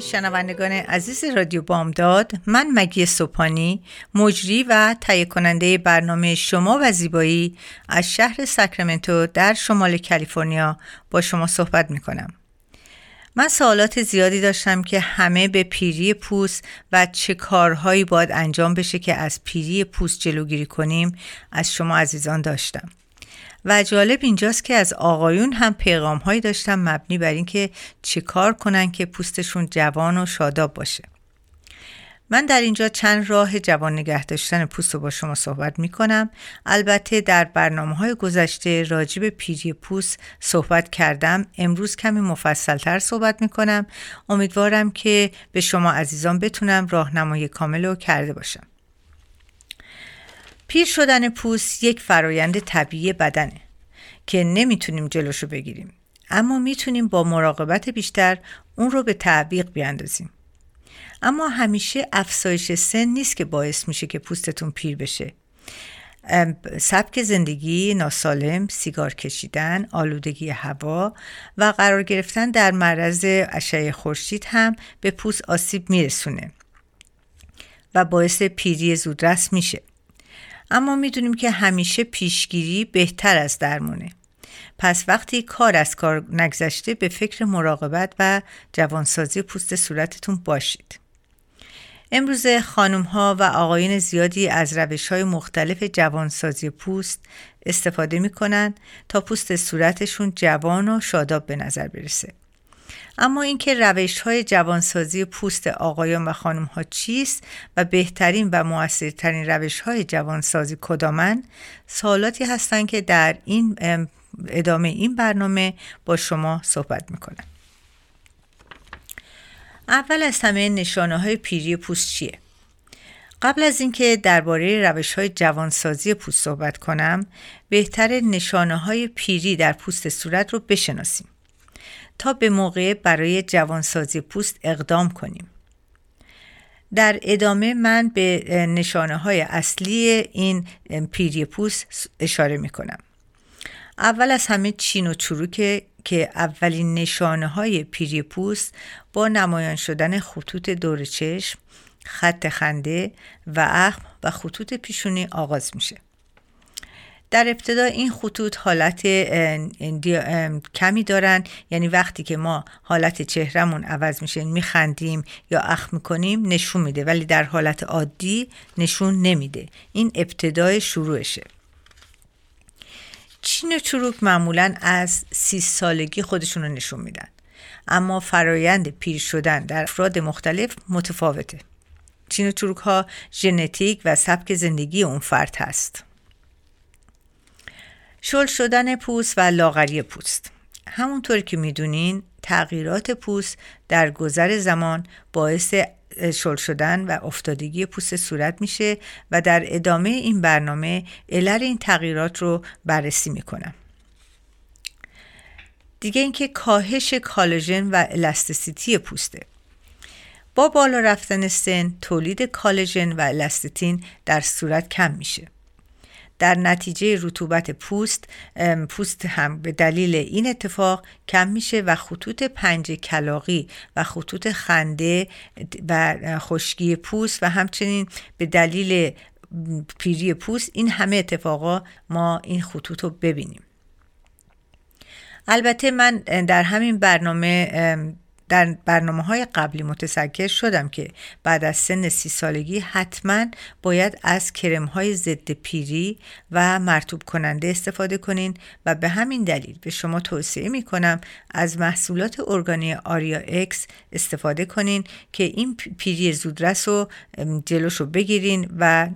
شنوندگان عزیز رادیو بامداد من مگی سوپانی مجری و تهیه کننده برنامه شما و زیبایی از شهر ساکرامنتو در شمال کالیفرنیا با شما صحبت می کنم من سوالات زیادی داشتم که همه به پیری پوست و چه کارهایی باید انجام بشه که از پیری پوست جلوگیری کنیم از شما عزیزان داشتم. و جالب اینجاست که از آقایون هم پیغام هایی داشتم مبنی بر اینکه چه کار کنن که پوستشون جوان و شاداب باشه من در اینجا چند راه جوان نگه داشتن پوست رو با شما صحبت می کنم. البته در برنامه های گذشته راجب پیری پوست صحبت کردم. امروز کمی مفصلتر صحبت می کنم. امیدوارم که به شما عزیزان بتونم راهنمایی کامل رو کرده باشم. پیر شدن پوست یک فرایند طبیعی بدنه که نمی‌تونیم جلوشو بگیریم. اما می‌تونیم با مراقبت بیشتر اون رو به تعویق بیاندازیم. اما همیشه افزایش سن نیست که باعث میشه که پوستتون پیر بشه. سبک زندگی ناسالم، سیگار کشیدن، آلودگی هوا و قرار گرفتن در معرض اشعه خورشید هم به پوست آسیب میرسونه و باعث پیری زودرس میشه. اما می‌دونیم که همیشه پیشگیری بهتر از درمونه. پس وقتی کار از کار نگذشته به فکر مراقبت و جوانسازی پوست صورتتون باشید. امروز خانم ها و آقایون زیادی از روش های مختلف جوانسازی پوست استفاده می تا پوست صورتشون جوان و شاداب به نظر برسه. اما اینکه روش های جوانسازی پوست آقایان و خانم ها چیست و بهترین و موثرترین روش های جوانسازی کدامن سوالاتی هستند که در این ادامه این برنامه با شما صحبت می‌کنم اول از همه نشانه های پیری پوست چیه؟ قبل از اینکه درباره روش های جوانسازی پوست صحبت کنم بهتر نشانه های پیری در پوست صورت رو بشناسیم تا به موقع برای جوانسازی پوست اقدام کنیم. در ادامه من به نشانه های اصلی این پیری پوست اشاره می کنم. اول از همه چین و چروک که اولین نشانه های پیری پوست با نمایان شدن خطوط دور چشم، خط خنده و اخم و خطوط پیشونی آغاز میشه. در ابتدا این خطوط حالت کمی دارن. یعنی وقتی که ما حالت چهرمون عوض میشه میخندیم یا اخ می‌کنیم نشون میده. ولی در حالت عادی نشون نمیده. این ابتدای شروعشه. چین و چروک معمولا از سی سالگی خودشون رو نشون میدن. اما فرایند پیر شدن در افراد مختلف متفاوته. چین و چروک ها ژنتیک و سبک زندگی اون فرد هست. شل شدن پوست و لاغری پوست. همونطور که می‌دونین تغییرات پوست در گذر زمان باعث شل شدن و افتادگی پوست صورت میشه و در ادامه این برنامه علل این تغییرات رو بررسی می‌کنم. دیگه اینکه کاهش کالژن و الاستیسیتی پوسته. با بالا رفتن سن تولید کالژن و الاستیتین در صورت کم میشه. در نتیجه رطوبت پوست پوست هم به دلیل این اتفاق کم میشه و خطوط پنج کلاقی و خطوط خنده و خشکی پوست و همچنین به دلیل پیری پوست این همه اتفاقا ما این خطوط رو ببینیم. البته من در همین برنامه در برنامه های قبلی متسکر شدم که بعد از سن سی سالگی حتما باید از کرم های ضد پیری و مرتوب کننده استفاده کنین و به همین دلیل به شما توصیه می کنم از محصولات ارگانی آریا اکس استفاده کنین که این پیری زودرس رو جلوش رو بگیرین و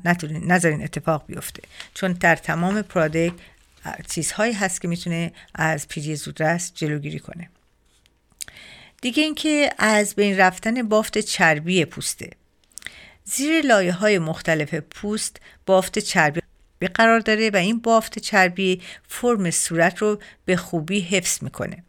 نذارین اتفاق بیفته. چون در تمام پرادکت چیزهایی هست که می‌تونه از پیری زودرس جلوگیری کنه. دیگه اینکه از بین رفتن بافت چربی پوسته زیر لایه های مختلف پوست بافت چربی قرار داره و این بافت چربی فرم صورت رو به خوبی حفظ می‌کنه.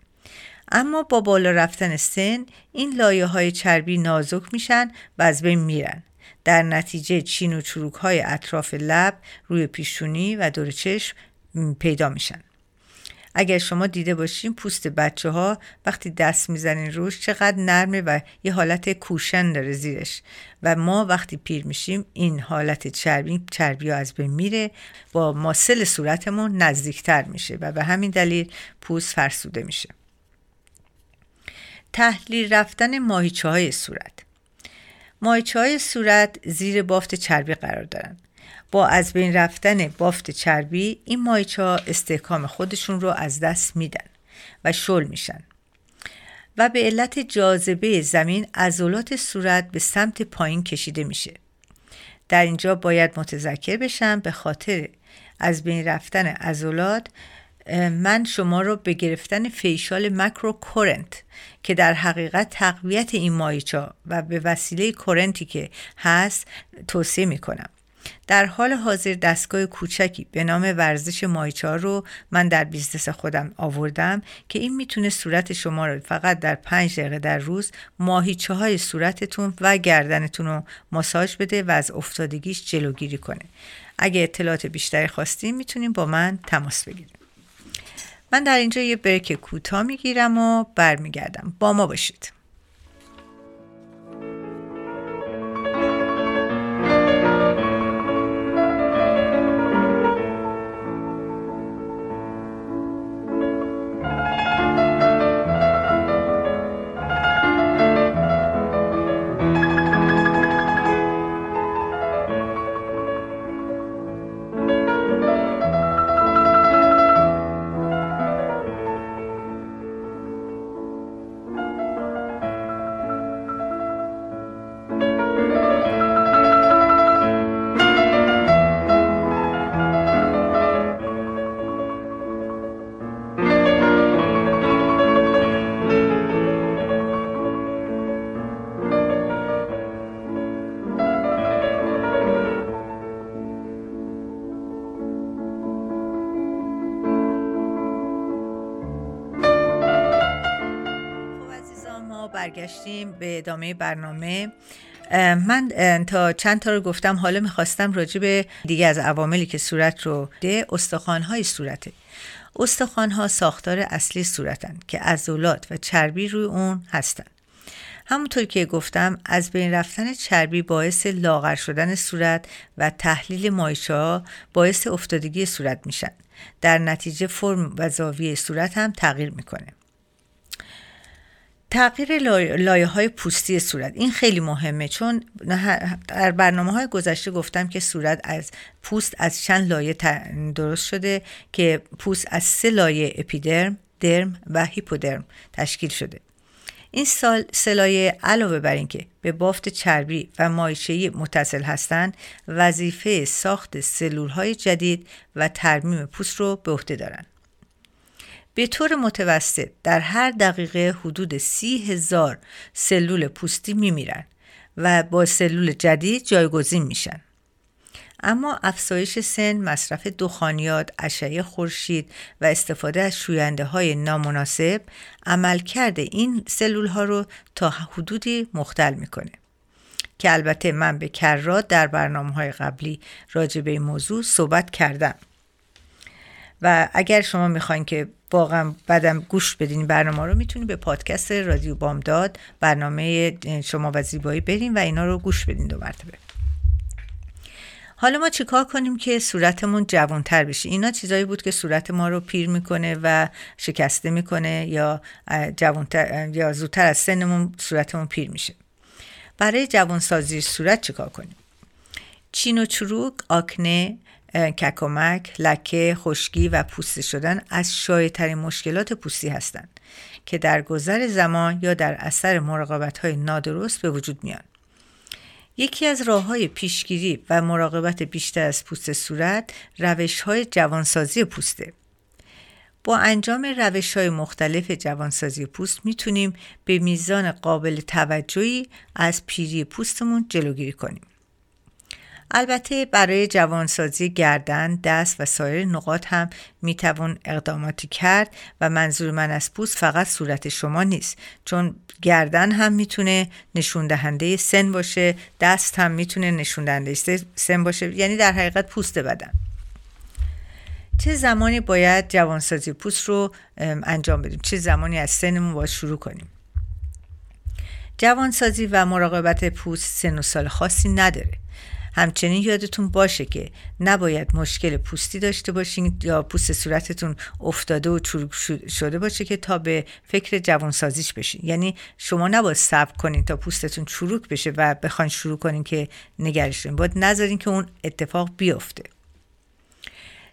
اما با بالا رفتن سن این لایه های چربی نازک میشن و از بین میرن. در نتیجه چین و چروک های اطراف لب روی پیشونی و دور چشم پیدا میشن. اگر شما دیده باشین پوست بچه ها وقتی دست می‌زنین روش چقدر نرمه و یه حالت کوشن داره زیرش. و ما وقتی پیر میشیم این حالت چربی چربی از بین میره با ماسل صورتمون نزدیکتر میشه و به همین دلیل پوست فرسوده میشه. تحلیل رفتن ماهیچه های صورت. ماهیچه های صورت زیر بافت چربی قرار دارند با از بین رفتن بافت چربی این ماهیچه ها استحکام خودشون رو از دست میدن و شل میشن و به علت جاذبه زمین عضلات صورت به سمت پایین کشیده میشه در اینجا باید متذکر بشم به خاطر از بین رفتن عضلات من شما رو به گرفتن فیشال مکرو کورنت که در حقیقت تقویت این مایچا و به وسیله کورنتی که هست توصیه می کنم. در حال حاضر دستگاه کوچکی به نام ورزش ماهیچه رو من در business خودم آوردم که این می‌تونه صورت شما رو فقط در پنج دقیقه در روز ماهیچه های صورتتون و گردنتون رو ماساژ بده و از افتادگیش جلوگیری کنه. اگه اطلاعات بیشتری خواستین می‌تونین با من تماس بگیرین من در اینجا یه break کوتاه می‌گیرم و برمیگردم. با ما باشید. برگشتیم به ادامه برنامه. من تا چند تا رو گفتم حالا می‌خواستم راجع به دیگه از عواملی که صورت رو ده استخوانهای صورته. استخوانها ساختار اصلی صورتن که عضلات و چربی روی اون هستن. همونطور که گفتم از بین رفتن چربی باعث لاغر شدن صورت و تحلیل مایچه ها باعث افتادگی صورت میشن. در نتیجه فرم و زاویه صورت هم تغییر می‌کنه. تغییر لایه های پوستی صورت. این خیلی مهمه چون در برنامه های گذشته گفتم که صورت از پوست از چند لایه درست شده که پوست از سه لایه اپیدرم، درم و هیپودرم تشکیل شده. این سال سلایه علاوه بر اینکه به بافت چربی و مایشهی متصل هستند وظیفه ساخت سلول های جدید و ترمیم پوست رو به عهده دارند. به طور متوسط در هر دقیقه حدود سی هزار سلول پوستی میمیرن و با سلول جدید جایگزین میشن. اما افزایش سن، مصرف دخانیات، اشعه خورشید و استفاده از شوینده های نامناسب عملکرد این سلول ها رو تا حدودی مختل می‌کنه. که البته من به کرات در برنامه های قبلی راجع به این موضوع صحبت کردم. و اگر شما می‌خواین که واقعا بعدم گوش بدین برنامه رو می‌تونید به پادکست رادیو بامداد برنامه شما و زیبایی بریم و اینا رو گوش بدین دو مرتبه. حالا ما چیکار کنیم که صورتمون جوانتر بشه؟ اینا چیزایی بود که صورت ما رو پیر می‌کنه و شکسته می‌کنه یا جوانتر یا زودتر از سنمون صورتمون پیر میشه. برای جوانسازی صورت چیکار کنیم؟ چین و چروک آکنه ککمک، لکه، خشکی و پوسته شدن از شایع مشکلات پوستی هستند که در گذر زمان یا در اثر مراقبت های نادرست به وجود میان. یکی از راه های پیشگیری و مراقبت بیشتر از پوست صورت روش های جوانسازی پوسته با انجام روش های مختلف جوانسازی پوست می‌تونیم به میزان قابل توجهی از پیری پوستمون جلوگیری کنیم. البته برای جوانسازی گردن، دست و سایر نقاط هم می‌توان اقداماتی کرد و منظور من از پوست فقط صورت شما نیست. چون گردن هم می‌تونه نشون دهنده سن باشه دست هم می‌تونه نشون دهنده سن باشه یعنی در حقیقت پوست بدن. چه زمانی باید جوانسازی پوست رو انجام بدیم؟ چه زمانی از سنمون باید شروع کنیم؟ جوانسازی و مراقبت پوست سن و سال خاصی نداره. همچنین یادتون باشه که نباید مشکل پوستی داشته باشین یا پوست صورتتون افتاده و چروک شده باشه که تا به فکر جوانسازیش بشین. یعنی شما نباید صبر کنین تا پوستتون چروک بشه و بخواین شروع کنین که نگرش باید نذارین که اون اتفاق بیفته.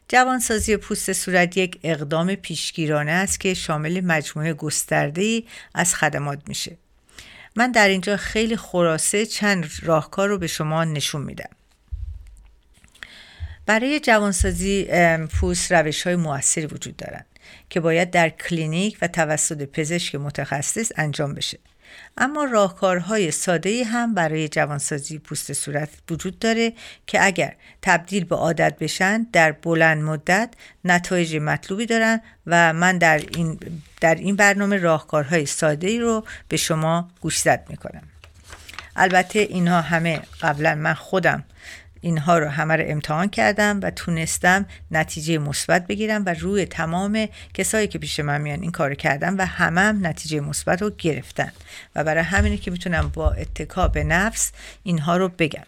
جوانسازی پوست صورت یک اقدام پیشگیرانه است که شامل مجموعه گسترده از خدمات میشه. من در اینجا خیلی خلاصه چند راهکار رو به شما نشون میدم. برای جوانسازی پوست روش های موثری وجود دارند که باید در کلینیک و توسط پزشک متخصص انجام بشه. اما راهکارهای ساده هم برای جوانسازی پوست صورت وجود داره که اگر تبدیل به عادت بشن در بلند مدت نتایج مطلوبی دارن و من در این, در این برنامه راهکارهای ساده ای رو به شما گوشزد می‌کنم. البته اینها همه قبلا من خودم اینها رو همه رو امتحان کردم و تونستم نتیجه مثبت بگیرم و روی تمام کسایی که پیش من میان این کار کردم و همه هم نتیجه مثبت رو گرفتن. و برای همینه که می‌تونم با اتکا به نفس اینها رو بگم.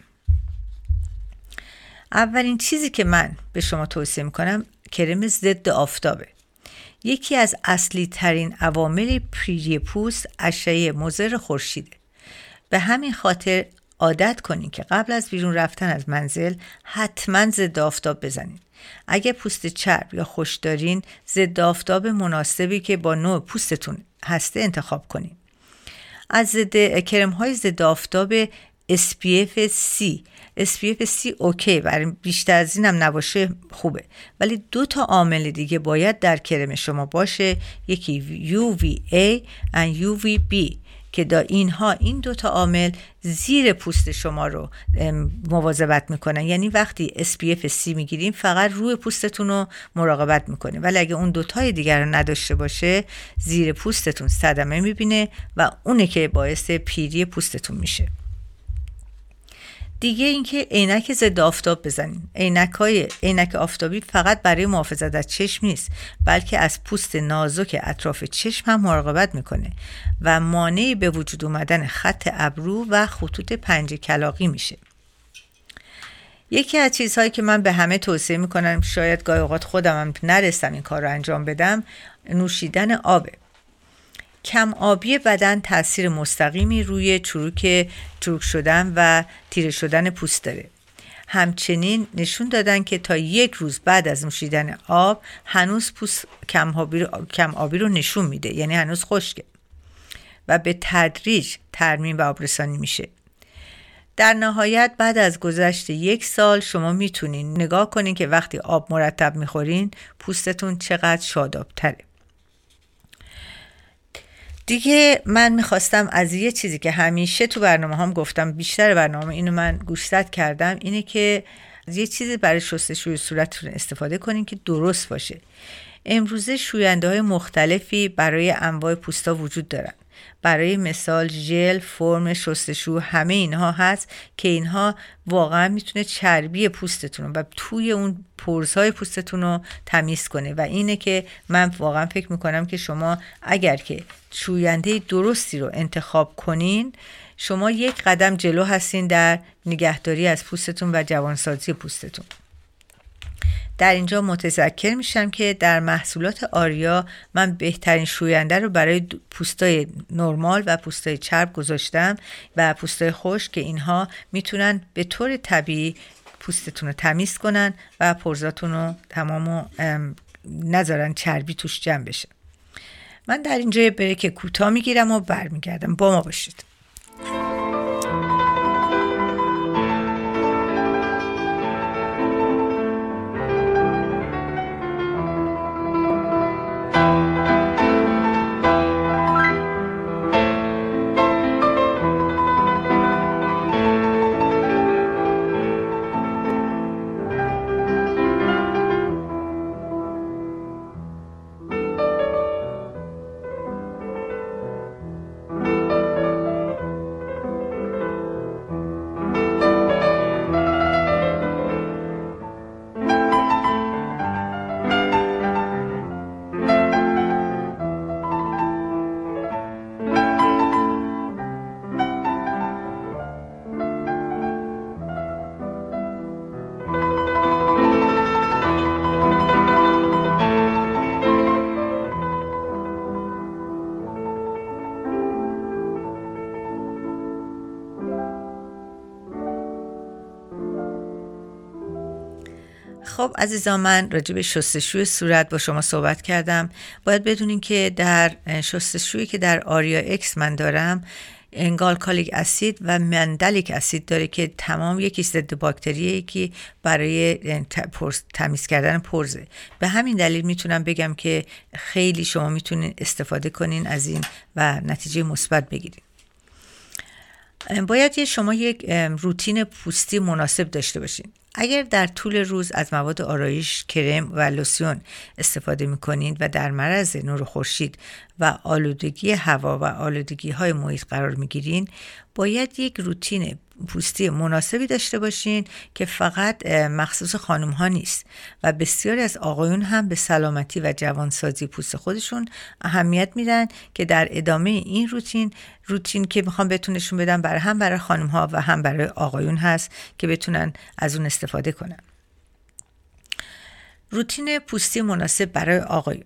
اولین چیزی که من به شما توصیه می‌کنم کرم ضد آفتابه. یکی از اصلی ترین عوامل پریری پوست اشعه مضر خورشیده. به همین خاطر عادت کنین که قبل از بیرون رفتن از منزل حتما ضد آفتاب بزنین. اگه پوست چرب یا خوش دارین ضد آفتاب مناسبی که با نوع پوستتون هسته انتخاب کنین. از ضد کرم های ضد آفتاب SPF C. SPF C اوکی برای بیشتر از اینم نباشه خوبه. ولی دو تا عامل دیگه باید در کرم شما باشه. یکی UVA و UVB که دا اینها این دوتا عامل زیر پوست شما رو مواظبت می‌کنن. یعنی وقتی SPF C می‌گیریم فقط روی پوستتون رو مراقبت می‌کنه ولی اگه اون دوتای دیگر رو نداشته باشه زیر پوستتون صدمه می‌بینه و اونه که باعث پیری پوستتون میشه. دیگه اینکه عینک ضد آفتاب بزنین عینک های عینک آفتابی فقط برای محافظت از چشم نیست بلکه از پوست نازک اطراف چشم هم مراقبت می‌کنه و مانعی به وجود اومدن خط ابرو و خطوط پنج کلاقی میشه. یکی از چیزهایی که من به همه توصیه می‌کنم شاید گاهی اوقات خودم هم نرسم این کار رو انجام بدم نوشیدن آبه کم آبی بدن تاثیر مستقیمی روی چروک چروک شدن و تیره شدن پوست داره. همچنین نشون دادن که تا یک روز بعد از نوشیدن آب هنوز پوست کم آبی رو, کم آبی رو نشون میده یعنی هنوز خشکه و به تدریج ترمیم و آبرسانی میشه. در نهایت بعد از گذشت یک سال شما می‌تونین نگاه کنین که وقتی آب مرتب می‌خورین پوستتون چقدر شادابتره. دیگه من می‌خواستم از یه چیزی که همیشه تو برنامه هم گفتم بیشتر برنامه اینو من گوشزد کردم اینه که از یه چیزی برای شستشوی صورتتون استفاده کنین که درست باشه. امروزه شوینده های مختلفی برای انواع پوستا وجود دارن. برای مثال ژل فرم شستشو همه اینها هست که اینها واقعا می‌تونه چربی پوستتون و توی اون پرزهای پوستتون رو تمیز کنه. و اینه که من واقعا فکر می‌کنم که شما اگر که شوینده درستی رو انتخاب کنین شما یک قدم جلو هستین در نگهداری از پوستتون و جوانسازی پوستتون. در اینجا متذکر میشم که در محصولات آریا من بهترین شوینده رو برای پوستای نرمال و پوستای چرب گذاشتم و پوستای خوش که اینها می‌تونن به طور طبیعی پوستتون رو تمیز کنن و پرزاتون رو تمام نذارن چربی توش جمع بشه. من در اینجا بریک کوتاه می‌گیرم و برمیگردم. با ما باشید. خب عزیزان من راجع به شستشوی صورت با شما صحبت کردم. باید بدونین که در شستشویی که در آریا اکس من دارم انگالکالیک اسید و مندلیک اسید داره که تمام یکی ضد باکتریه که برای تمیز کردن پرزه. به همین دلیل می‌تونم بگم که خیلی شما می‌تونین استفاده کنین از این و نتیجه مثبت بگیرین. باید شما یک روتین پوستی مناسب داشته باشین. اگر در طول روز از مواد آرایش کرم و لوسیون استفاده می کنید و در مرز نور خورشید و آلودگی هوا و آلودگی های محیط قرار می گیرین باید یک روتین پوستی مناسبی داشته باشین که فقط مخصوص خانم ها نیست. و بسیاری از آقایون هم به سلامتی و جوانسازی پوست خودشون اهمیت میدن که در ادامه این روتین روتین که می‌خوام بهتونشون بدم برای هم برای خانم ها و هم برای آقایون هست که بتونن از اون استفاده کنن. روتین پوستی مناسب برای آقایون.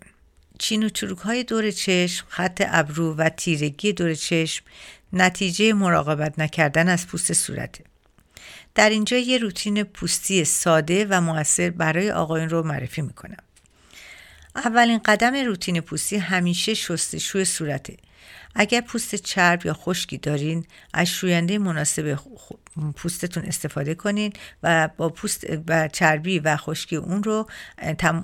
چین و چروک های دور چشم خط ابرو و تیرگی دور چشم نتیجه مراقبت نکردن از پوست صورته در اینجا یه روتین پوستی ساده و موثر برای آقایون رو معرفی می‌کنم. اولین قدم روتین پوستی همیشه شستشوی صورته. اگر پوست چرب یا خشکی دارین از شوینده مناسب پوستتون استفاده کنین و با پوست و چربی و خشکی اون رو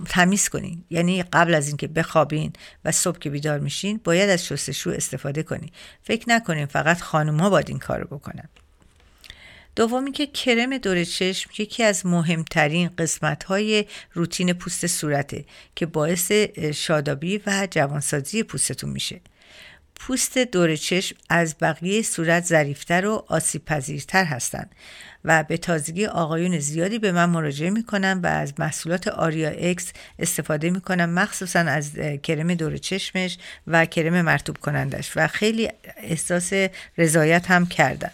تمیز کنین. یعنی قبل از اینکه بخوابین و صبح که بیدار میشین باید از شستشو استفاده کنین. فکر نکنین فقط خانوما باید این کارو بکنن. دومی که کرم دور چشم یکی از مهمترین قسمت های روتین پوست صورته که باعث شادابی و جوانسازی پوستتون میشه. پوست دور چشم از بقیه صورت ظریفتر و آسیب پذیرتر هستند و به تازگی آقایون زیادی به من مراجعه می‌کنن و از محصولات آریا اکس استفاده می‌کنن مخصوصا از کرم دور چشمش و کرم مرتوب کنندش و خیلی احساس رضایت هم کردن.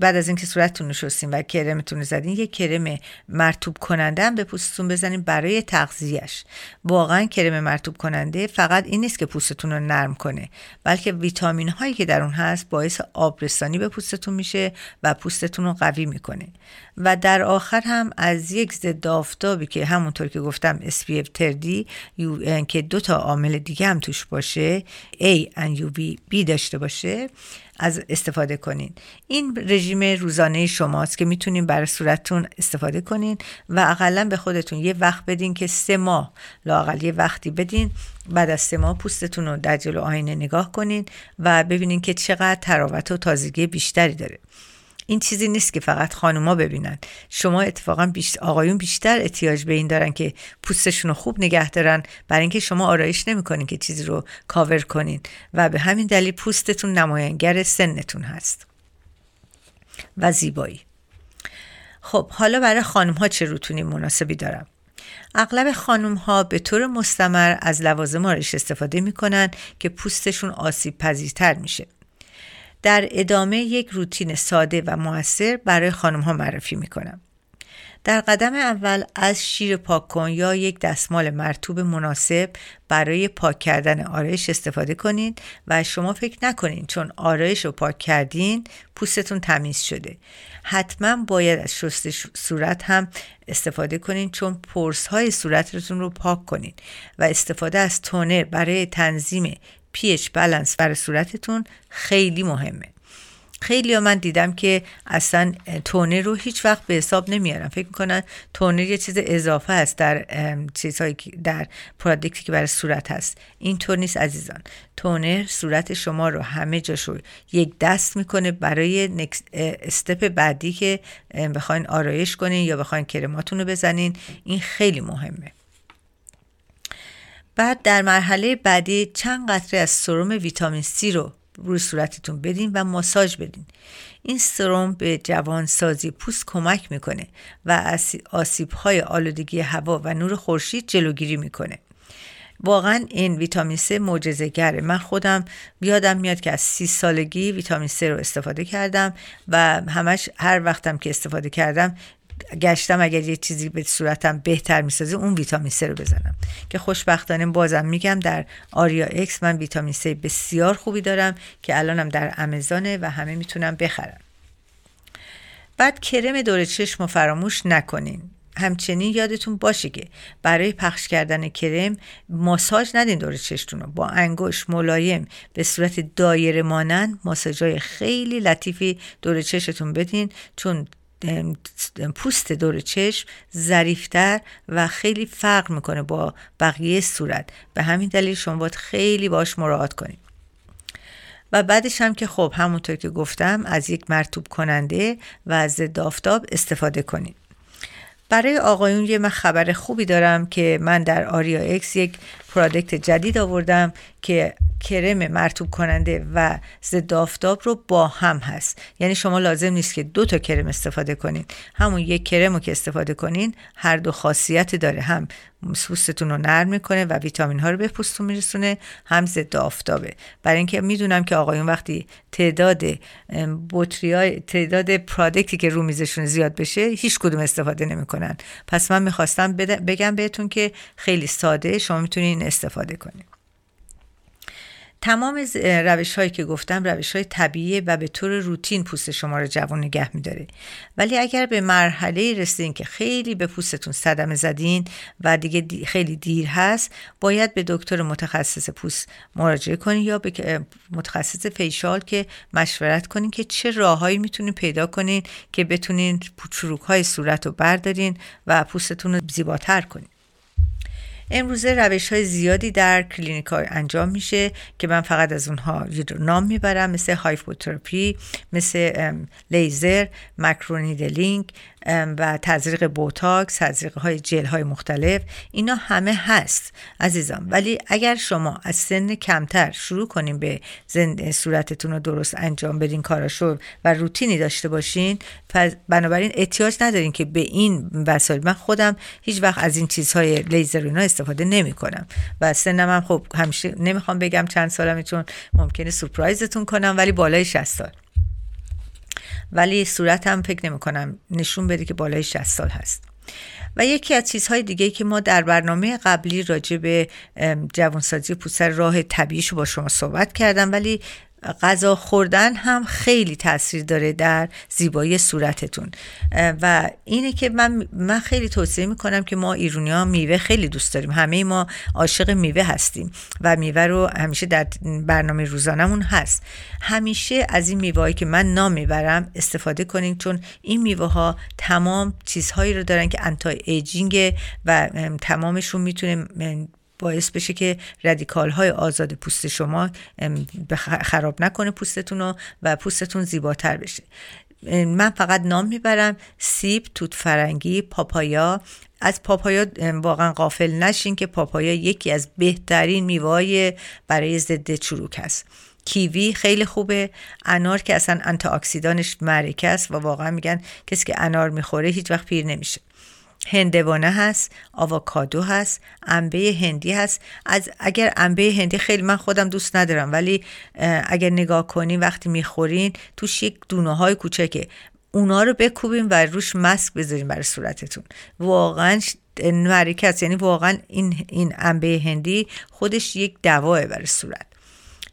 بعد از اینکه صورتتون رو شستین و کرمتون رو زدین یه کرم مرتوب کننده هم به پوستتون بزنین برای تغذیهش واقعا کرم مرتوب کننده فقط این نیست که پوستتون رو نرم کنه بلکه ویتامین هایی که در اون هست باعث آبرسانی به پوستتون میشه و پوستتون رو قوی می‌کنه. و در آخر هم از یک ضد آفتابی که همونطور که گفتم SPF تردی که دو تا عامل دیگه هم توش باشه A and UV B داشته باشه. از استفاده کنین. این رژیم روزانه شماست که می‌تونین برای صورتتون استفاده کنین و اقلا به خودتون یه وقت بدین که سه ماه لاقل یه وقتی بدین. بعد از سه ماه پوستتون رو در جلو آینه نگاه کنین و ببینین که چقدر تراوت و تازگی بیشتری داره. این چیزی نیست که فقط خانوما ببینن. شما اتفاقا بیشتر آقایون بیشتر احتیاج به این دارن که پوستشون رو خوب نگه دارن برای اینکه شما آرایش نمی‌کنین که چیزی رو کاور کنین. و به همین دلیل پوستتون نماینگر سنتون هست. و زیبایی. خب حالا برای خانم ها چه روتونی مناسبی دارم؟ اغلب خانم ها به طور مستمر از لوازم آرایش استفاده می‌کنن که پوستشون آسیب پذیرتر میشه. در ادامه یک روتین ساده و موثر برای خانم ها معرفی می کنم. در قدم اول از شیر پاک کن یا یک دستمال مرتوب مناسب برای پاک کردن آرایش استفاده کنید و شما فکر نکنید چون آرایش رو پاک کردین پوستتون تمیز شده حتما باید از شست صورت هم استفاده کنید چون پرس های صورتتون رو پاک کنید و استفاده از تونر برای تنظیم پیش بلنس برای صورتتون خیلی مهمه. خیلی ها من دیدم که اصلا تونر رو هیچ وقت به حساب نمیارم فکر می‌کنن تونر یه چیز اضافه است در چیزهایی در پرادکتی که برای صورت هست. اینطور نیست عزیزان. تونر صورت شما رو همه جاشو یک دست می‌کنه برای استپ بعدی که بخواین آرایش کنین یا بخواین کرماتون رو بزنین. این خیلی مهمه. بعد در مرحله بعدی چند قطره از سرم ویتامین C رو روی صورتتون بدین و ماساژ بدین. این سرم به جوانسازی پوست کمک می‌کنه و از آسیب های آلودگی هوا و نور خورشید جلوگیری می‌کنه. واقعا این ویتامین C معجزه گره. من خودم بیادم میاد که از سی سالگی ویتامین C رو استفاده کردم و همش هر وقتم که استفاده کردم گشتم اگر یه چیزی به صورتم بهتر می‌سازه اون ویتامین C رو بزنم. که خوشبختانه بازم میگم در آریا اکس من ویتامین C بسیار خوبی دارم که الانم در امازانه و همه می‌تونم بخرم. بعد کرم دور چشم رو فراموش نکنین. همچنین یادتون باشه که برای پخش کردن کرم ماساژ ندین دور چشتون رو. با انگشت ملایم به صورت دایره مانند ماساژهای خیلی لطیفی دور چشتون بدین چون پوست دور چشم ظریفتر و خیلی فرق می‌کنه با بقیه صورت. به همین دلیل شما باید خیلی باش مراعات کنید. و بعدش هم که خب همونطور که گفتم از یک مرتوب کننده و ضد آفتاب استفاده کنید. برای آقایون یه من خبر خوبی دارم که من در آریا اکس یک پرادکت جدید آوردم که کرم مرتوب کننده و ضد آفتاب رو با هم هست. یعنی شما لازم نیست که دو تا کرم استفاده کنین. همون یک کرم رو که استفاده کنین هر دو خاصیت داره. هم پوستتون رو نرم می‌کنه و ویتامین ها رو به پوستتون میرسونه هم ضد آفتابه. برای اینکه می‌دونم که آقایون وقتی تعداد بطری تعداد پرادکتی که رو میزشون زیاد بشه هیچ کدوم استفاده نمی‌کنن. پس من می‌خواستم بگم بهتون که خیلی ساده. شما می‌تونین استفاده کنین تمام روش هایی که گفتم روش های طبیعی و به طور روتین پوست شما رو جوان نگه میداره. ولی اگر به مرحله رسیدین که خیلی به پوستتون صدمه زدین و دیگه خیلی دیر هست باید به دکتر متخصص پوست مراجعه کنین یا به متخصص facial که مشورت کنین که چه راههایی می‌تونین پیدا کنین که بتونین چروک های صورت رو بردارین و پوستتون رو زیباتر کنین. امروزه روش های زیادی در کلینیک های انجام میشه که من فقط از اونها نام می‌برم مثل HIFU therapy مثل لیزر مکرونیدلینگ و تزریق بوتاکس تزریق های جل های مختلف اینا همه هست عزیزان. ولی اگر شما از سن کمتر شروع کنیم به صورتتون رو درست انجام بدین کاراشو و روتینی داشته باشین بنابراین احتیاج ندارین که به این وسایل من خودم هیچ وقت از این چیزهای لیزر اینا استفاده نمی کنم و سنم هم خب همیشه نمی‌خوام بگم چند سالمه چون ممکنه سورپرایزتون کنم ولی بالای 60 سال. ولی صورتم فکر نمی کنم نشون بده که بالای 60 سال هست. و یکی از چیزهای دیگه که ما در برنامه قبلی راجع به جوانسازی پوست راه طبیعیشو با شما صحبت کردم ولی غذا خوردن هم خیلی تاثیر داره در زیبایی صورتتون. و اینه که من من خیلی توصیه می‌کنم که ما ایرونی ها میوه خیلی دوست داریم. همه ما عاشق میوه هستیم و میوه رو همیشه در برنامه روزانمون هست. همیشه از این میوه که من نام می‌برم استفاده کنین چون این میوه ها تمام چیزهایی رو دارن که anti-aging و تمامشون می‌تونه باعث بشه که رادیکال های آزاد پوست شما خراب نکنه پوستتون رو و پوستتون زیباتر بشه. من فقط نام می‌برم سیب توت فرنگی پاپایا. از پاپایا واقعا قافل نشین که پاپایا یکی از بهترین میوای برای ضد چروک است کیوی خیلی خوبه. انار که اصلا انتی اکسیدانش معرکه است و واقعا میگن کسی که انار می‌خوره هیچ وقت پیر نمیشه. هندوانه هست آووکادو هست انبه هندی هست. از اگر انبه هندی خیلی من خودم دوست ندارم ولی اگر نگاه کنین وقتی می‌خورین توش یک دونه های کوچکه. اونا رو بکوبین و روش ماسک بذارین برای صورتتون. واقعا است. یعنی واقعا این این انبه هندی خودش یک دواه برای صورت.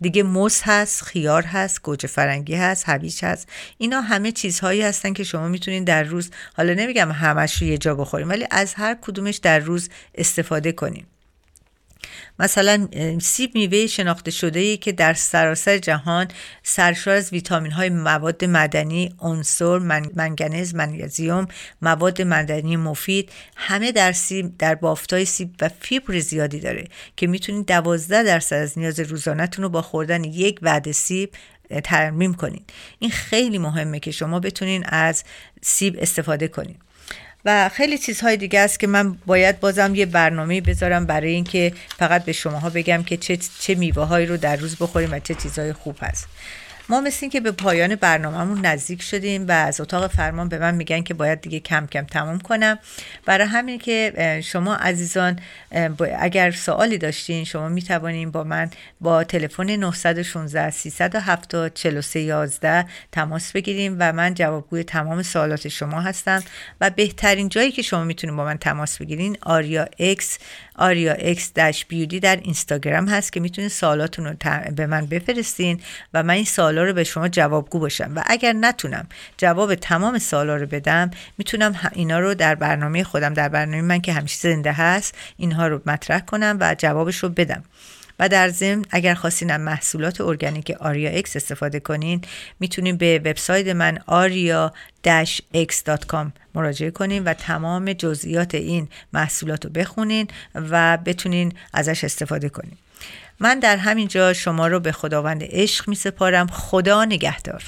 دیگه موز هست خیار هست گوجه فرنگی هست هویج هست. اینا همه چیزهایی هستن که شما می‌تونین در روز حالا نمیگم همش رو یه جا بخوریم ولی از هر کدومش در روز استفاده کنیم مثلا سیب میوه شناخته شده ای که در سراسر جهان سرشار از ویتامین های مواد مدنی عنصر منگنز منیزیم مواد مدنی مفید همه در سیب در بافتای سیب و فیبر زیادی داره که می‌تونید دوازده درصد از نیاز روزانهتون رو با خوردن یک وعده سیب ترمیم کنید. این خیلی مهمه که شما بتونین از سیب استفاده کنید. و خیلی چیزهای دیگه است که من باید بازم یه برنامه بذارم برای اینکه فقط به شماها بگم که چه, چه میوه هایی رو در روز بخوریم و چه چیزهای خوب هست. ما مثل که به پایان برنامهمون نزدیک شدیم و از اتاق فرمان به من میگن که باید دیگه کم کم تموم کنم. برای همین که شما عزیزان اگر سوالی داشتین شما می‌توانین با من با تلفن 916 370 4311 تماس بگیرین و من جوابگوی تمام سوالات شما هستم. و بهترین جایی که شما می‌تونید با من تماس بگیرین آریا اکس آریا اکس dash beauty در اینستاگرام هست که می‌تونید سوالاتون رو به من بفرستین و من این سوالا رو به شما جوابگو باشم و اگر نتونم جواب تمام سوالا رو بدم می‌تونم اینا رو در برنامه خودم در برنامه من که همیشه زنده هست اینها رو مطرح کنم و جوابش رو بدم. و در ضمن اگر خواستین محصولات ارگانیک آریا اکس استفاده کنین می‌تونین به وبسایت من آریا x.com مراجعه کنین و تمام جزئیات این محصولات رو بخونین و بتونین ازش استفاده کنین. من در همین جا شما رو به خداوند عشق می سپارم خدا نگهدار.